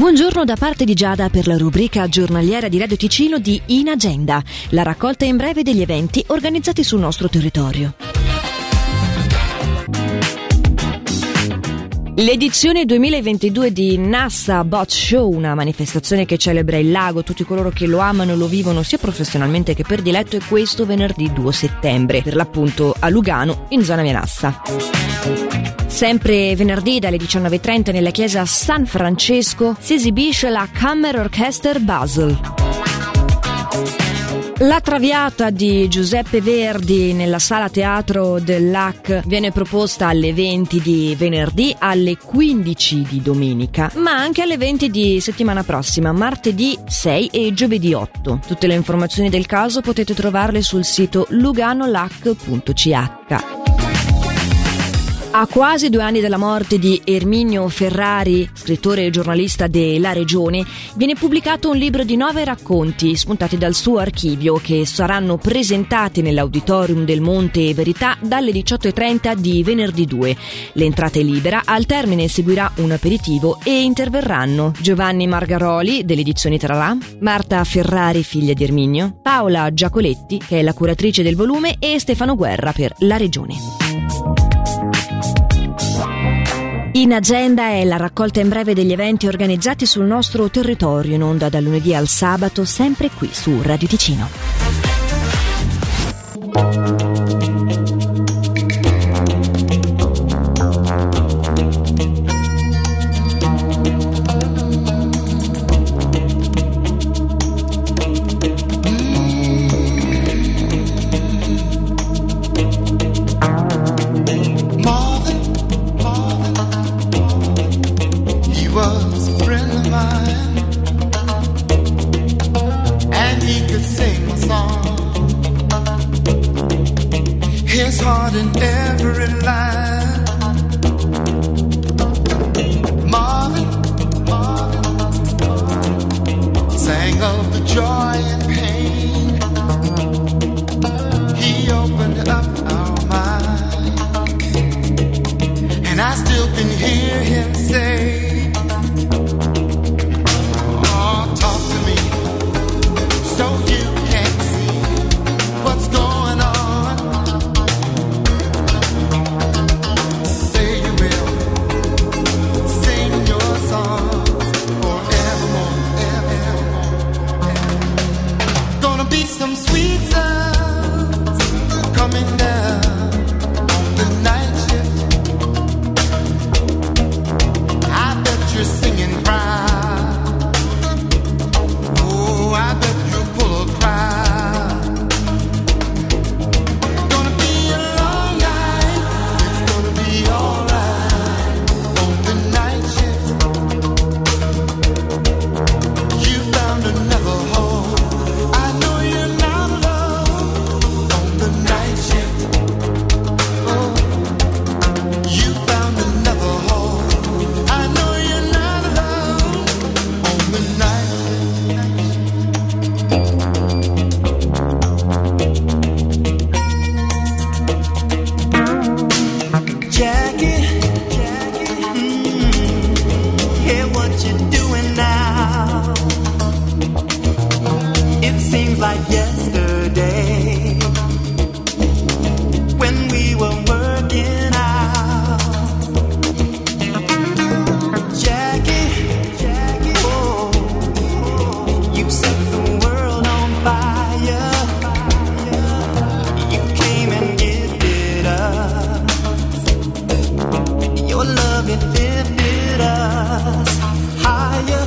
Buongiorno da parte di Giada per la rubrica giornaliera di Radio Ticino di In Agenda, la raccolta in breve degli eventi organizzati sul nostro territorio. L'edizione 2022 di NASA Bot Show, una manifestazione che celebra il lago, tutti coloro che lo amano e lo vivono sia professionalmente che per diletto, è questo venerdì 2 settembre, per l'appunto a Lugano, in zona Menassa. Sempre venerdì dalle 19.30 nella chiesa San Francesco si esibisce la Kammer Orchester Basel. La Traviata di Giuseppe Verdi nella sala teatro dell'AC viene proposta alle 20 di venerdì, alle 15 di domenica, ma anche alle 20 di settimana prossima, martedì 6 e giovedì 8. Tutte le informazioni del caso potete trovarle sul sito luganolac.ch. A quasi due anni dalla morte di Erminio Ferrari, scrittore e giornalista della Regione, viene pubblicato un libro di nove racconti spuntati dal suo archivio che saranno presentati nell'Auditorium del Monte Verità dalle 18.30 di venerdì 2. L'entrata è libera, al termine seguirà un aperitivo e interverranno Giovanni Margaroli dell'edizione Tralà, Marta Ferrari, figlia di Erminio, Paola Giacoletti, che è la curatrice del volume, e Stefano Guerra per la Regione. In agenda è la raccolta in breve degli eventi organizzati sul nostro territorio in onda dal lunedì al sabato, sempre qui su Radio Ticino. Hear him say. lifted us higher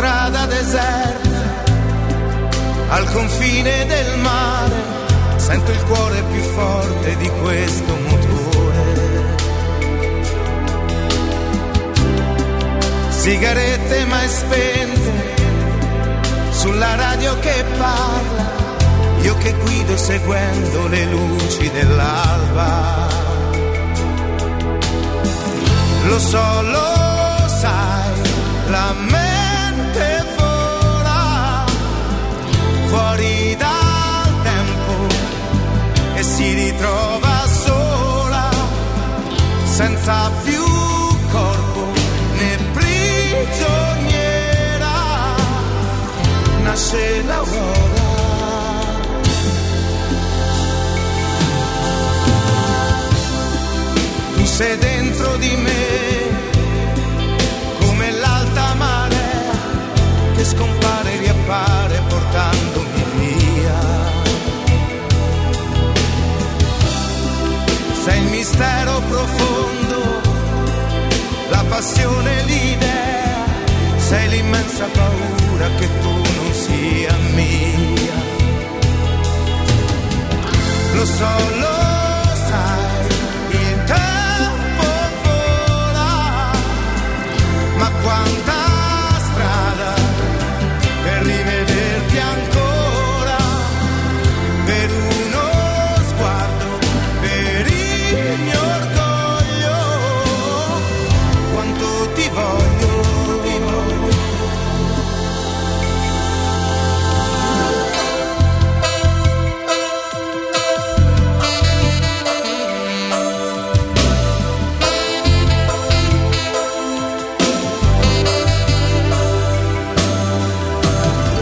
strada deserta, al confine del mare, sento il cuore più forte di questo motore. Sigarette mai spente, sulla radio che parla, io che guido seguendo le luci dell'alba. Lo so, lo sai, la mente Nasce l'aurora. Tu sei dentro di me come l'alta marea che scompare e riappare portandomi via. Sei il mistero profondo, la passione, l'idea, sei l'immensa paura che tu